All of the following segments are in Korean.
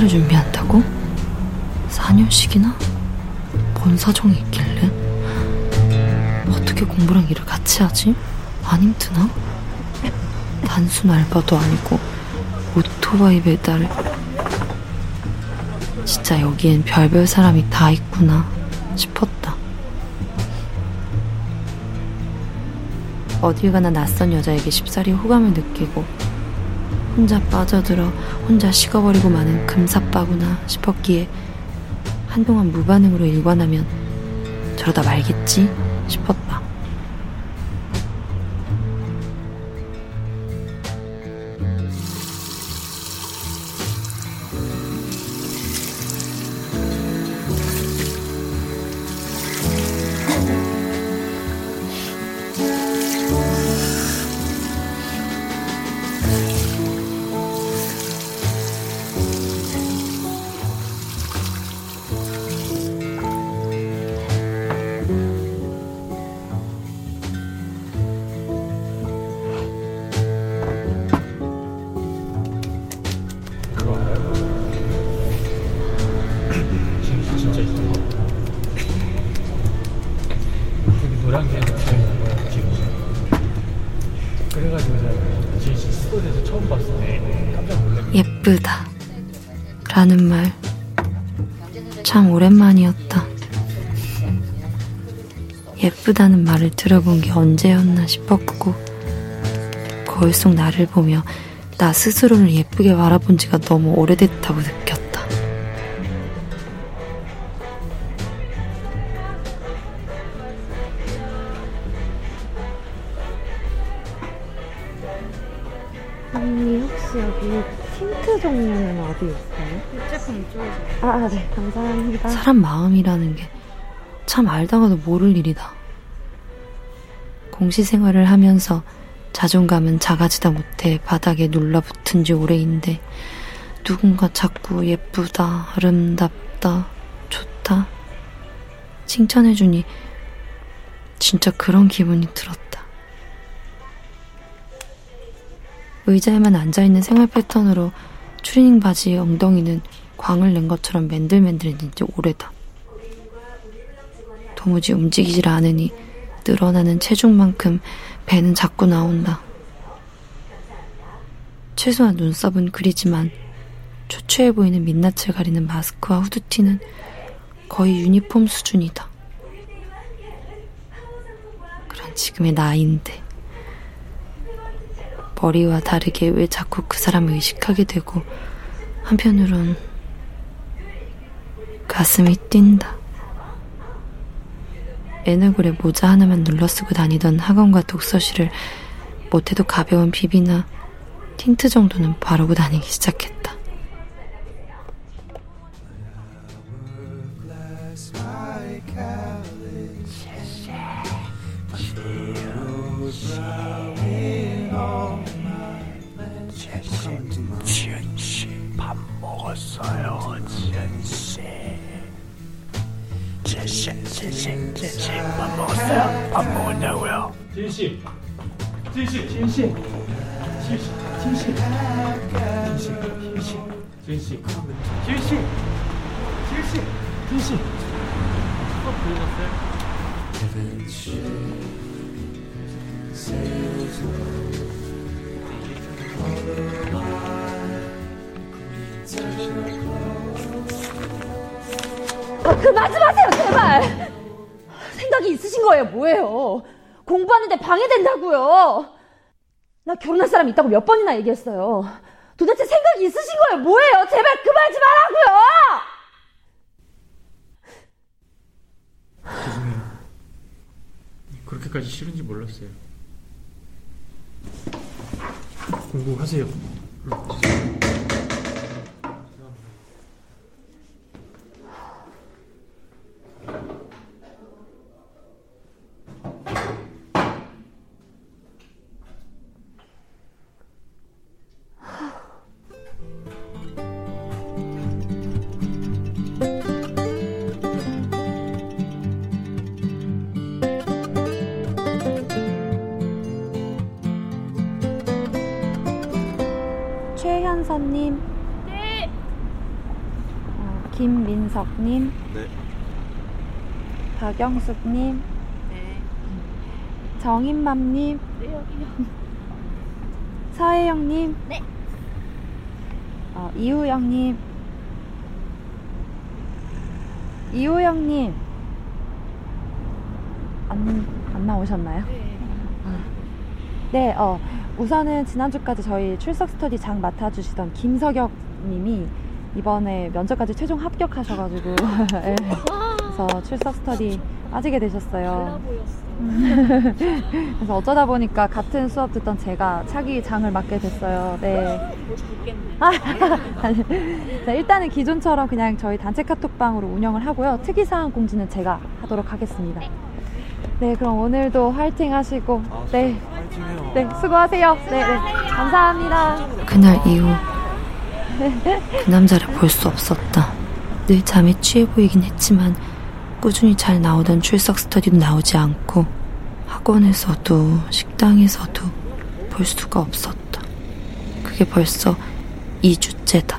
입사를 준비한다고? 4년씩이나? 뭔 사정이 있길래? 어떻게 공부랑 일을 같이 하지? 안 힘드나? 단순 알바도 아니고 오토바이 배달 진짜 여기엔 별별 사람이 다 있구나 싶었다 어딜 가나 낯선 여자에게 쉽사리 호감을 느끼고 혼자 빠져들어 혼자 식어버리고 마는 금사빠구나 싶었기에 한동안 무반응으로 일관하면 저러다 말겠지 싶었다. 예쁘다. 라는 말. 참 오랜만이었다. 예쁘다는 말을 들어본 게 언제였나 싶었고, 거울 속 나를 보며 나 스스로를 예쁘게 바라본 지가 너무 오래됐다고 느꼈다. 틴트 종류는 어디 있어요? 제품 이쪽에서 아, 네, 감사합니다. 사람 마음이라는 게 참 알다가도 모를 일이다. 공시 생활을 하면서 자존감은 작아지다 못해 바닥에 눌러붙은 지 오래인데 누군가 자꾸 예쁘다, 아름답다, 좋다 칭찬해주니 진짜 그런 기분이 들었다. 의자에만 앉아있는 생활 패턴으로 추리닝 바지의 엉덩이는 광을 낸 것처럼 맨들맨들해진 지 오래다. 도무지 움직이질 않으니 늘어나는 체중만큼 배는 자꾸 나온다. 최소한 눈썹은 그리지만 초췌해 보이는 민낯을 가리는 마스크와 후드티는 거의 유니폼 수준이다. 그런 지금의 나이인데 머리와 다르게 왜 자꾸 그 사람을 의식하게 되고 한편으론 가슴이 뛴다. 맨얼굴에 모자 하나만 눌러쓰고 다니던 학원과 독서실을 못해도 가벼운 비비나 틴트 정도는 바르고 다니기 시작했다. 지은 씨밥 먹었어요, 지은 씨. 지은 씨, 지은 씨, 지은 씨밥 먹었어요? 밥 먹었냐고요? 지혜 씨, 지혜 씨, 지혜 씨, 지혜 씨, 지혜 씨, 지혜 씨, 지혜 씨, 지혜 씨, 지혜 씨, 지혜 씨, 지혜 씨. 보여줬어요? 아, 그만 좀 하세요, 제발! 생각이 있으신 거예요, 뭐예요? 공부하는데 방해된다고요! 나 결혼할 사람 있다고 몇 번이나 얘기했어요. 도대체 생각이 있으신 거예요, 뭐예요? 제발 그만 좀 하라고요! 죄송해요. 그렇게까지 싫은지 몰랐어요. 공부하세요. 최현선님. 네. 어, 김민석님. 네. 박영숙님. 네. 정인맘님. 네, 여기요. 서혜영님. 네. 어, 이우영님. 이호영님 안, 안 나오셨나요? 네. 네, 어, 우선은 지난주까지 저희 출석 스터디 장 맡아주시던 김석혁 님이 이번에 면접까지 최종 합격하셔가지고 예, 그래서 출석 스터디 빠지게 되셨어요. 그래서 어쩌다 보니까 같은 수업 듣던 제가 차기 장을 맡게 됐어요. 네. 아, 자, 일단은 기존처럼 그냥 저희 단체 카톡방으로 운영을 하고요. 특이사항 공지는 제가 하도록 하겠습니다. 네, 그럼 오늘도 화이팅 하시고, 네, 파이팅해요. 네, 수고하세요. 네, 네, 감사합니다. 그날 이후 그 남자를 볼 수 없었다. 늘 잠에 취해 보이긴 했지만 꾸준히 잘 나오던 출석 스터디도 나오지 않고 학원에서도 식당에서도 볼 수가 없었다. 그게 벌써 2주째다.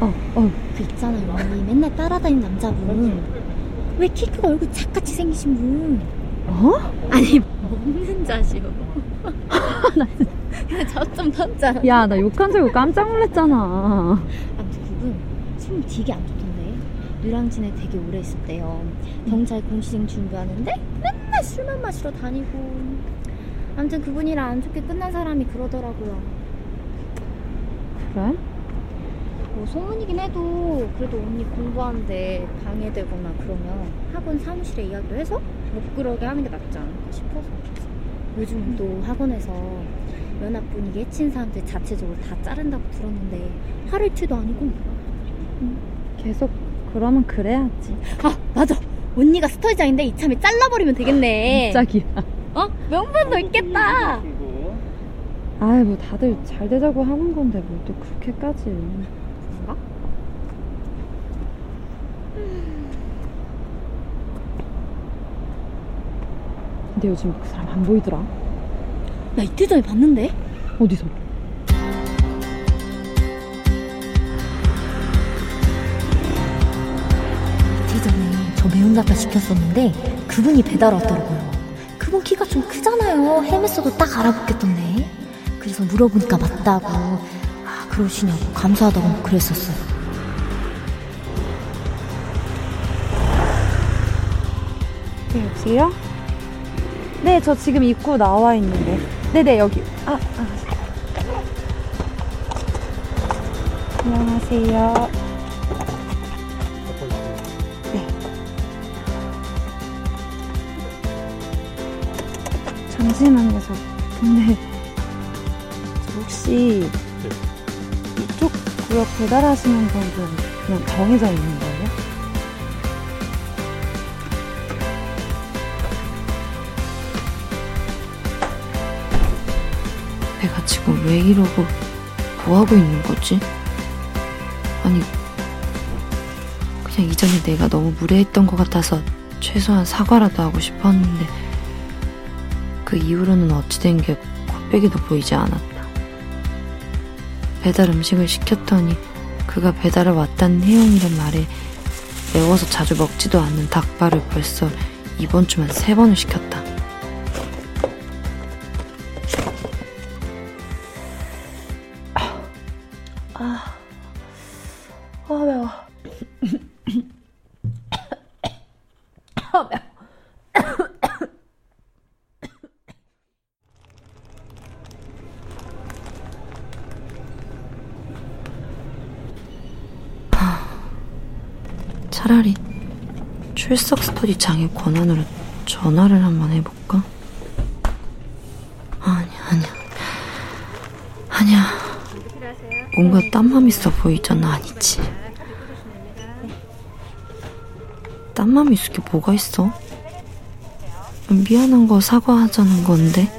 어, 어, 그 있잖아요 언니 맨날 따라다니는 남자분 왜 키 크고 얼굴 작같이 생기신 분 어? 아니 먹는 자시오 저좀 던져. 야, 나 욕한 줄 깜짝 놀랐잖아. 아무튼 그분 숨이 되게 안 좋던데. 누랑진에 되게 오래 있었대요. 경찰 공시생 준비하는데 맨날 술만 마시러 다니고. 아무튼 그분이랑 안 좋게 끝난 사람이 그러더라고요. 그래? 뭐 소문이긴 해도 그래도 언니 공부하는데 방해되거나 그러면 학원 사무실에 이야기를 해서 못 그러게 하는 게 낫지 않을까 싶어서 요즘 또 학원에서 연합 분위기 해친 사람들 자체적으로 다 자른다고 들었는데 하루 이틀도 아니고 계속 그러면 그래야지. 아 맞아 언니가 스터디장인데 이참에 잘라버리면 되겠네 짝이야. 어? 명분도 있겠다 아이, 뭐 다들 잘 되자고 하는 건데 뭐또 그렇게까지. 그런가? 근데 요즘 그 사람 안 보이더라. 나 이틀 전에 봤는데 어디서? 이틀 전에 저 매운닭을 시켰었는데 그분이 배달 왔더라고요. 그분 키가 좀 크잖아요. 헬멧어도 딱 알아보겠던데. 그래서 물어보니까 맞다고. 아, 그러시냐고 감사하다고 그랬었어요. 네, 여보세요? 네, 저 지금 입구 나와 있는데. 네네, 여기. 아, 아. 안녕하세요. 네. 잠시만요, 저. 근데, 저 혹시 이쪽 구역 배달하시는 분들 그냥 정해져 있는 거예요? 내가 지금 왜 이러고 뭐 하고 있는 거지? 아니 그냥 이전에 내가 너무 무례했던 것 같아서 최소한 사과라도 하고 싶었는데 그 이후로는 어찌된 게 콧배기도 보이지 않았다. 배달 음식을 시켰더니 그가 배달을 왔다는 내용이란 말에 매워서 자주 먹지도 않는 닭발을 벌써 이번 주만 세 번을 시켰다. 스터디 장의 권한으로 전화를 한번 해볼까? 아니야, 아니야. 아니야. 뭔가 딴맘 있어 보이잖아, 아니지. 딴맘 있을 게 뭐가 있어? 미안한 거 사과하자는 건데.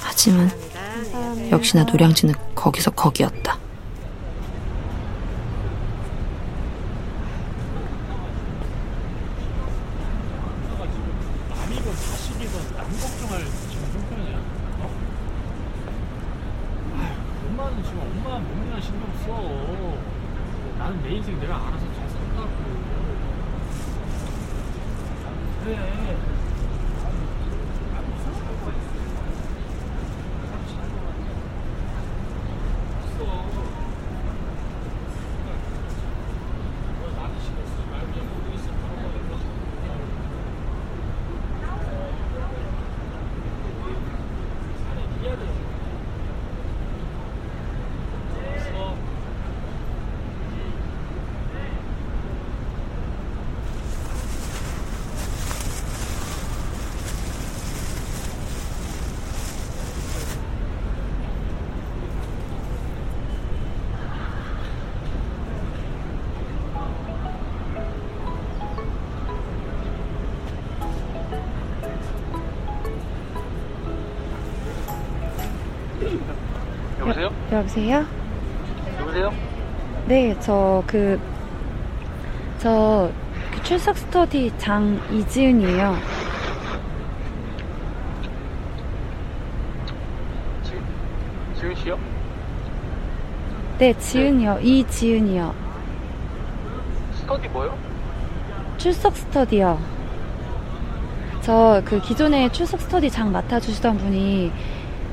하지만 역시나 노량진은 거기서 거기였다. 남이건 자식이건 남 걱정할 지금 형편이야. 어? 아휴, 엄마는 지금 엄마 형이나 신경 써. 나는 내 인생 내가 알아서 잘 산다고. 그래. 여보세요? 여보세요? 네, 저 그, 저, 그 출석 스터디 장 이지은이에요. 지, 지은 씨요? 네, 지은이요. 이지은이요. 스터디 뭐요? 출석 스터디요. 저 그 기존에 출석 스터디 장 맡아주시던 분이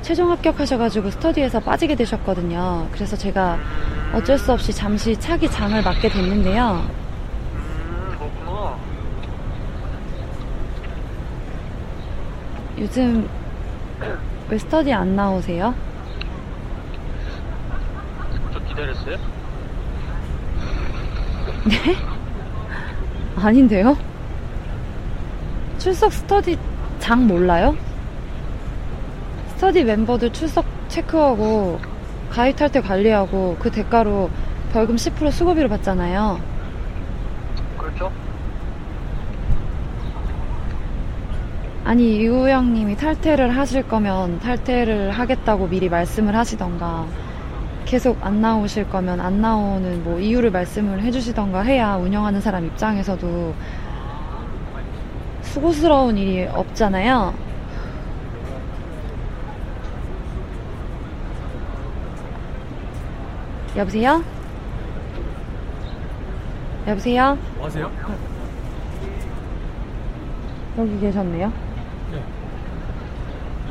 최종 합격하셔가지고 스터디에서 빠지게 되셨거든요. 그래서 제가 어쩔 수 없이 잠시 차기 장을 맡게 됐는데요. 음, 그렇구나. 요즘 왜 스터디 안 나오세요? 저 기다렸어요? 네? 아닌데요? 출석 스터디 장 몰라요? 스터디 멤버들 출석 체크하고 가입할 때 관리하고 그 대가로 벌금 10% 수고비를 받잖아요. 그렇죠? 아니 이우영님이 탈퇴를 하실 거면 탈퇴를 하겠다고 미리 말씀을 하시던가 계속 안 나오실 거면 안 나오는 뭐 이유를 말씀을 해주시던가 해야 운영하는 사람 입장에서도 수고스러운 일이 없잖아요. 여보세요? 여보세요? 뭐 하세요? 여기 계셨네요. 네.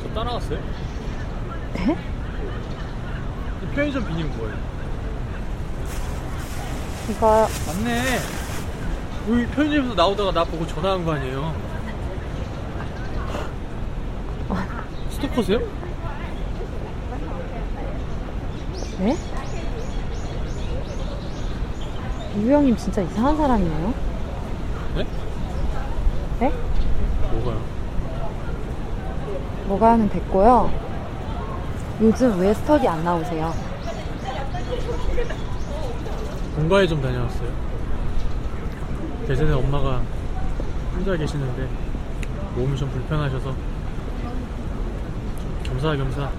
저 따라왔어요? 네? 이 편의점 비닐 뭐예요? 이거 맞네. 여기 편의점에서 나오다가 나 보고 전화한 거 아니에요? 스토커세요? 네? 이우영님 진짜 이상한 사람이에요. 네? 네? 뭐가요? 뭐가는 됐고요. 요즘 왜 스터디 안 나오세요? 본가에 좀 다녀왔어요. 예전에 엄마가 혼자 계시는데 몸이 좀 불편하셔서 좀 겸사겸사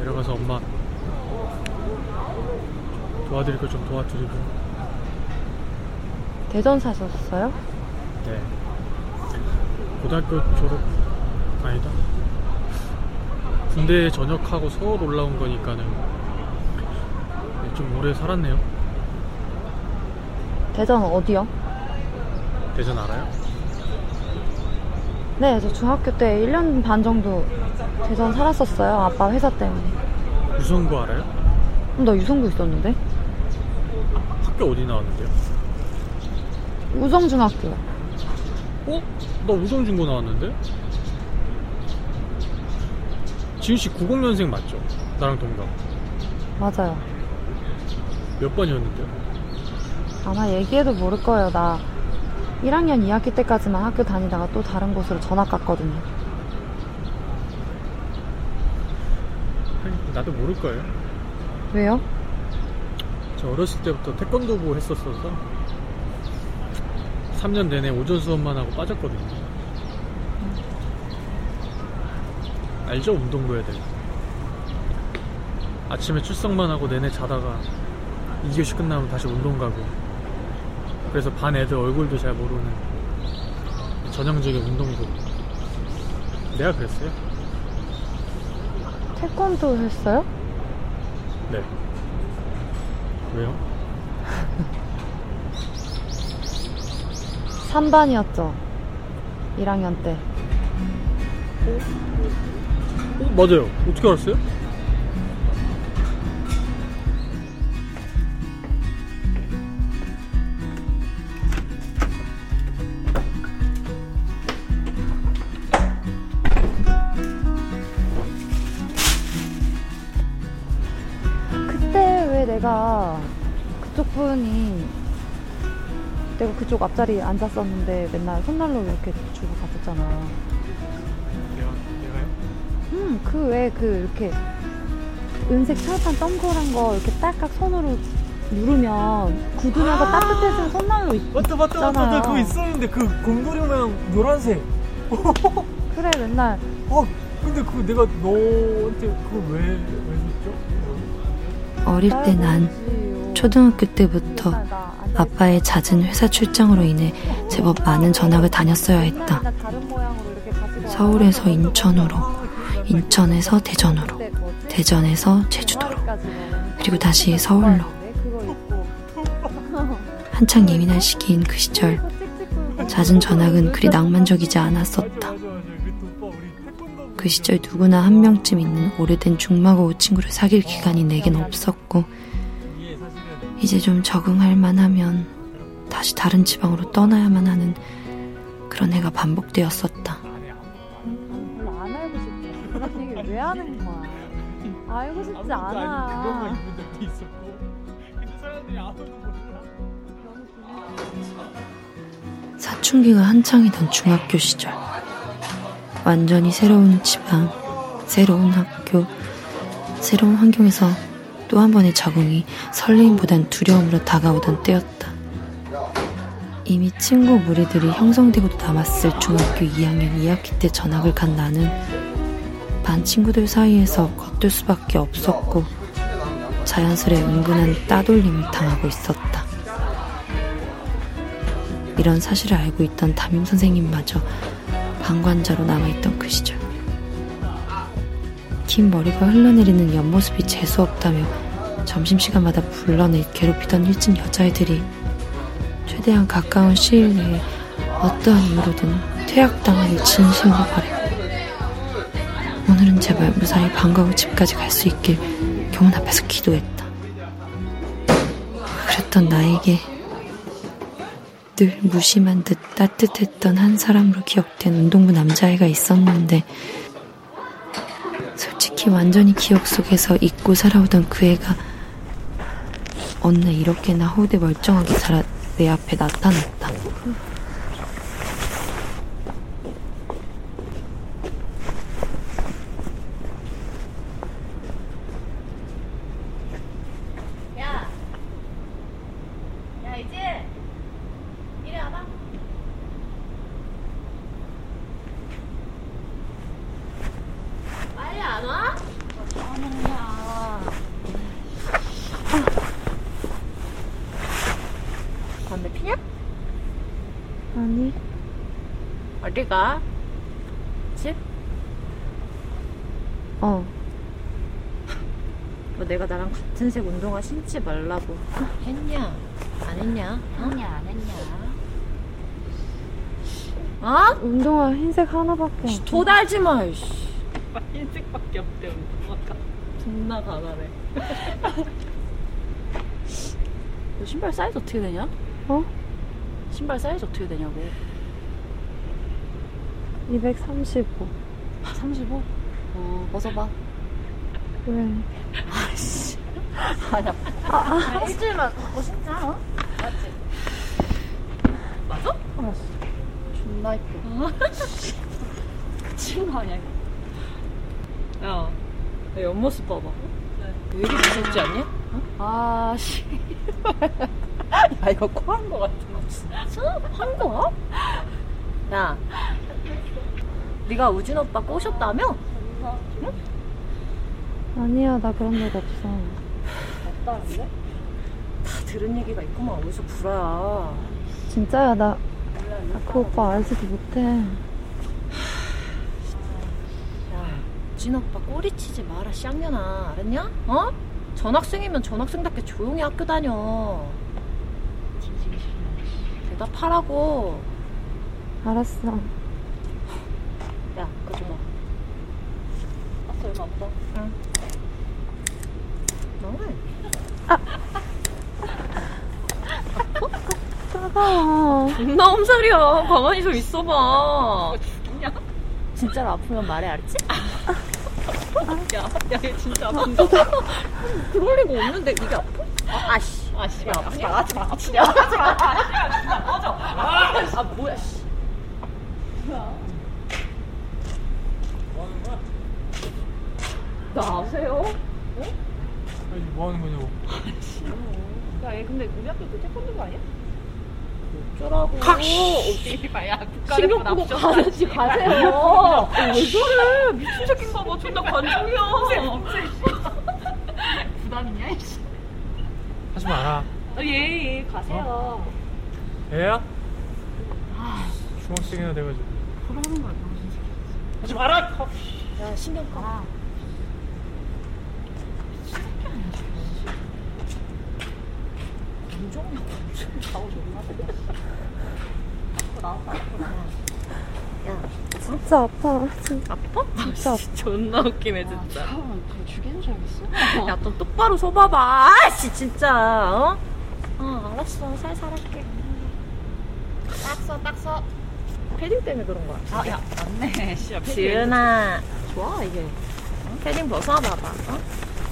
내려가서 엄마 도와드릴 거좀 도와드리고 대전 사셨어요? 네 고등학교 졸업 아니다 군대 전역하고 서울 올라온 거니까는 네, 좀 오래 살았네요 대전 어디요? 대전 알아요? 네, 저 중학교 때 1년 반 정도 대전 살았었어요. 아빠 회사 때문에. 유성구 알아요? 그럼 나 유성구 있었는데? 학교 어디 나왔는데요? 우성중학교요. 어? 나 우성중고 나왔는데? 지훈씨 90년생 맞죠? 나랑 동갑 맞아요. 몇 번이었는데요? 아마 얘기해도 모를 거예요. 나 1학년 2학기 때까지만 학교 다니다가 또 다른 곳으로 전학 갔거든요. 아니, 나도 모를 거예요 왜요? 저 어렸을 때부터 태권도부 했었어서 3년 내내 오전 수업만 하고 빠졌거든요 알죠? 운동부 애들 아침에 출석만 하고 내내 자다가 2교시 끝나면 다시 운동 가고 그래서 반 애들 얼굴도 잘 모르는 전형적인 운동부 내가 그랬어요 태권도 했어요? 네. 왜요? 3반이었죠. 1학년 때. 어, 맞아요. 어떻게 알았어요? 그쪽 분이 내가 그쪽 앞자리에 앉았었는데 맨날 손난로 이렇게 주고 갔었잖아. 내가, 내가요? 음, 그왜 그 이렇게 은색 철판 동그란 거 이렇게 딱딱 손으로 누르면 굳으면서 따뜻해지는 손난로 있, 맞다, 맞다, 맞다. 맞다. 그거 있었는데 그 곰돌이 모양 노란색. 그래 맨날 어, 근데 그 내가 너한테 그걸 왜, 왜 줬죠? 어릴 때 난 초등학교 때부터 아빠의 잦은 회사 출장으로 인해 제법 많은 전학을 다녔어야 했다. 서울에서 인천으로, 인천에서 대전으로, 대전에서 제주도로, 그리고 다시 서울로. 한창 예민할 시기인 그 시절, 잦은 전학은 그리 낭만적이지 않았었다. 그 시절 누구나 한 명쯤 있는 오래된 중마고 친구를 사귈 기간이 내겐 없었고, 이제 좀 적응할 만하면 다시 다른 지방으로 떠나야만 하는 그런 해가 반복되었었다. 안 알고 싶어. 왜 하는 거야? 알고 싶지 않아. 사춘기가 한창이던 중학교 시절. 완전히 새로운 지방, 새로운 학교, 새로운 환경에서 또 한 번의 적응이 설레임보단 두려움으로 다가오던 때였다. 이미 친구 무리들이 형성되고도 남았을 중학교 2학년 2학기 때 전학을 간 나는 반 친구들 사이에서 겉돌 수밖에 없었고 자연스레 은근한 따돌림을 당하고 있었다. 이런 사실을 알고 있던 담임 선생님마저 방관자로 남아있던 그 시절. 긴 머리가 흘러내리는 옆모습이 재수없다며 점심시간마다 불러내 괴롭히던 일진 여자애들이 최대한 가까운 시일 내에 어떠한 이유로든 퇴학당하길 진심으로 바랬고 오늘은 제발 무사히 방과후 집까지 갈 수 있길 교문 앞에서 기도했다. 그랬던 나에게 늘 무심한 듯 따뜻했던 한 사람으로 기억된 운동부 남자애가 있었는데 솔직히 완전히 기억 속에서 잊고 살아오던 그 애가 어느 날 이렇게나 호대 멀쩡하게 살아 내 앞에 나타났다. 야! 야, 이제! 이리 와봐. 빨리 안 와? 담배 피냐? 아니, 어디 가? 집? 어. 뭐 내가 나랑 같은 색 운동화 신지 말라고 했냐? 안 했냐? 했냐 안 했냐? 어? 운동화 흰색 하나밖에 없어. 도달지 마. 이씨. 흰색밖에 없대 운동화가. 존나 가난해. 너 신발 사이즈 어떻게 되냐? 어? 신발 사이즈 어떻게 되냐고. 235. 35? 어, 벗어봐. 왜? 아씨. 아니야. 아, 아. 일주일만 벗고 신자, 어? 맞지? 맞아? 알았어. 존나 이뻐. 미친 거 아니야, 이거. 야, 내 옆모습 봐봐. 왜 이렇게 무섭지 않냐? 어? 아, 씨. 야, 이거 코한 거 같아. 진짜? 한 거야? 야, 네가 우진 오빠 꼬셨다며? 아니야, 나 그런 적 없어. 없다는데? 다 들은 얘기가 있구만. 어디서 구라야. 진짜야, 나, 나그 오빠 알지도 못해. 야, 진 오빠 꼬리 치지 마라, 쌍년아. 알았냐? 어? 전학생이면 전학생답게 조용히 학교 다녀. 대답하라고. 알았어. 야, 그거 봐. 아까 얼마 없어? 응. 너무 따가워. 존나 엄살이야. 가만히 좀 있어봐. 죽냐? 진짜로 아프면 말해, 알았지? 야, 야, 얘 진짜 아픈다. 그럴 리가 없는데, 이게 아파? 아, 아씨. 아씨, 야, 아프지 마, 하지 마, 하지 마, 하지 마. 아, 꺼져. 아, 뭐야, 씨. 나 아세요? 아니 뭐 하는 거냐고 야, 얘 근데 우리 학교 그 태권도가 아니야? 어쩌라고. 봐야 신경 끄고 가야지 가세요. 왜 저래? 미친 새끼인가 봐. 존나 관종이야. 부담이냐? 이씨. 하지 마라 아, 예, 예, 가세요. 애야? 중학생이나 돼가지고 그러는 거야 하지 마라 야, 신경 꺼. 진짜 아파. 진짜. 아파? 진짜 아파. 존나 웃기네, 진짜. 죽이는 줄 알겠어? 야, 너 똑바로 서봐봐. 아씨, 진짜. 어? 어, 알았어. 살살 할게. 딱 서, 딱 서. 패딩 때문에 그런 거야. 아, 야, 맞네. 씨, 지은아. 좋아, 이게. 어? 패딩 벗어봐봐. 어?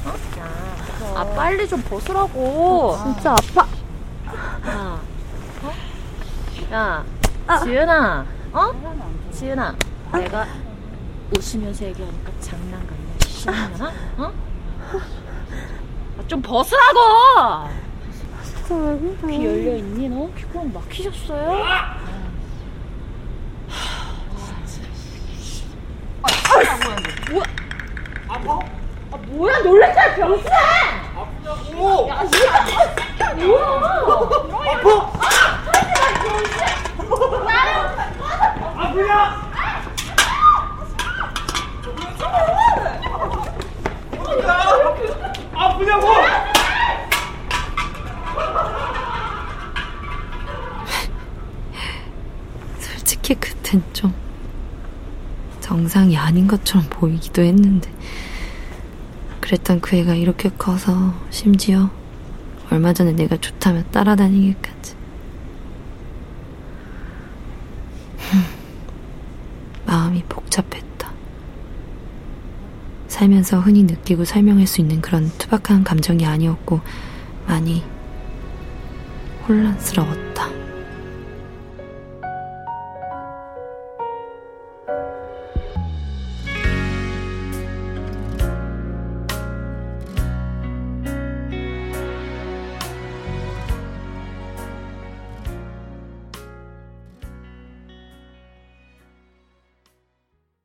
어? 야, 아, 빨리 좀 벗으라고. 진짜 아파. 야, 어? 야, 지은아, 어? 지은아, 내가 웃으면서 얘기하니까 장난 같네. 신년아, 어? 아, 좀 벗으라고! 귀 열려 있니 너? 귀구멍 막히셨어요? 아프냐고 솔직히 그땐 좀 정상이 아닌 것처럼 보이기도 했는데 그랬던 그 애가 이렇게 커서 심지어 얼마 전에 내가 좋다며 따라다니기까지 흠, 마음이 복잡했다. 살면서 흔히 느끼고 설명할 수 있는 그런 투박한 감정이 아니었고 많이 혼란스러웠다.